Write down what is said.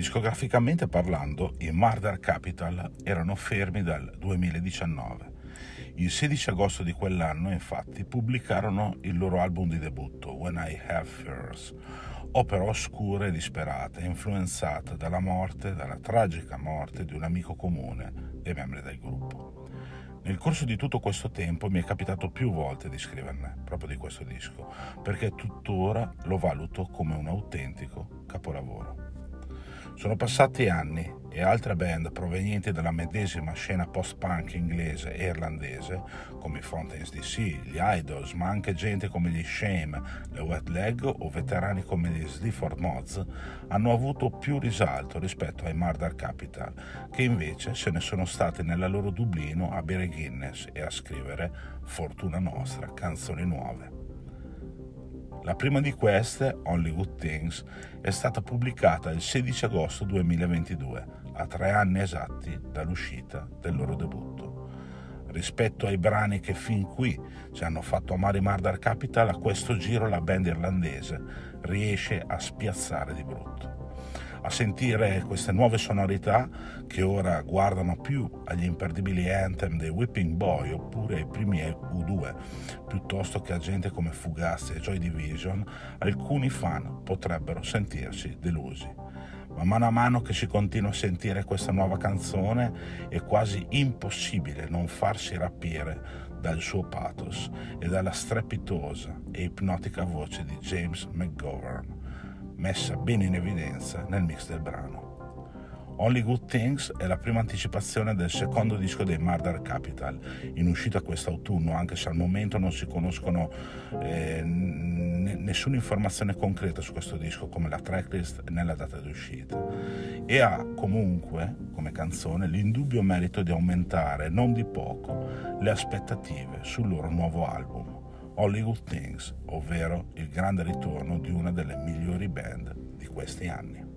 Discograficamente parlando, i Murder Capital erano fermi dal 2019. Il 16 agosto di quell'anno, infatti, pubblicarono il loro album di debutto, When I Have Fears, opera oscura e disperata, influenzata dalla morte, dalla tragica morte di un amico comune dei membri del gruppo. Nel corso di tutto questo tempo mi è capitato più volte di scriverne proprio di questo disco, perché tuttora lo valuto come un autentico capolavoro. Sono passati anni e altre band provenienti dalla medesima scena post-punk inglese e irlandese, come i Fountains DC, gli Idols, ma anche gente come gli Shame, le Wet Leg o veterani come gli Sleaford Mods, hanno avuto più risalto rispetto ai Murder Capital, che invece se ne sono stati nella loro Dublino a bere Guinness e a scrivere, fortuna nostra, canzoni nuove. La prima di queste, Only Good Things, è stata pubblicata il 16 agosto 2022, a tre anni esatti dall'uscita del loro debutto. Rispetto ai brani che fin qui ci hanno fatto amare Murder Capital, a questo giro la band irlandese riesce a spiazzare di brutto a sentire queste nuove sonorità che ora guardano più agli imperdibili anthem dei Whipping Boy oppure ai primi U2, piuttosto che a gente come Fugazi e Joy Division, alcuni fan potrebbero sentirsi delusi. Ma mano a mano che si continua a sentire questa nuova canzone è quasi impossibile non farsi rapire dal suo pathos e dalla strepitosa e ipnotica voce di James McGovern messa bene in evidenza nel mix del brano. Only Good Things è la prima anticipazione del secondo disco dei Murder Capital, in uscita quest'autunno, anche se al momento non si conoscono eh, n- nessuna informazione concreta su questo disco, come la tracklist né la data di uscita. E ha comunque, come canzone, l'indubbio merito di aumentare, non di poco, le aspettative sul loro nuovo album. Hollywood Things, ovvero il grande ritorno di una delle migliori band di questi anni.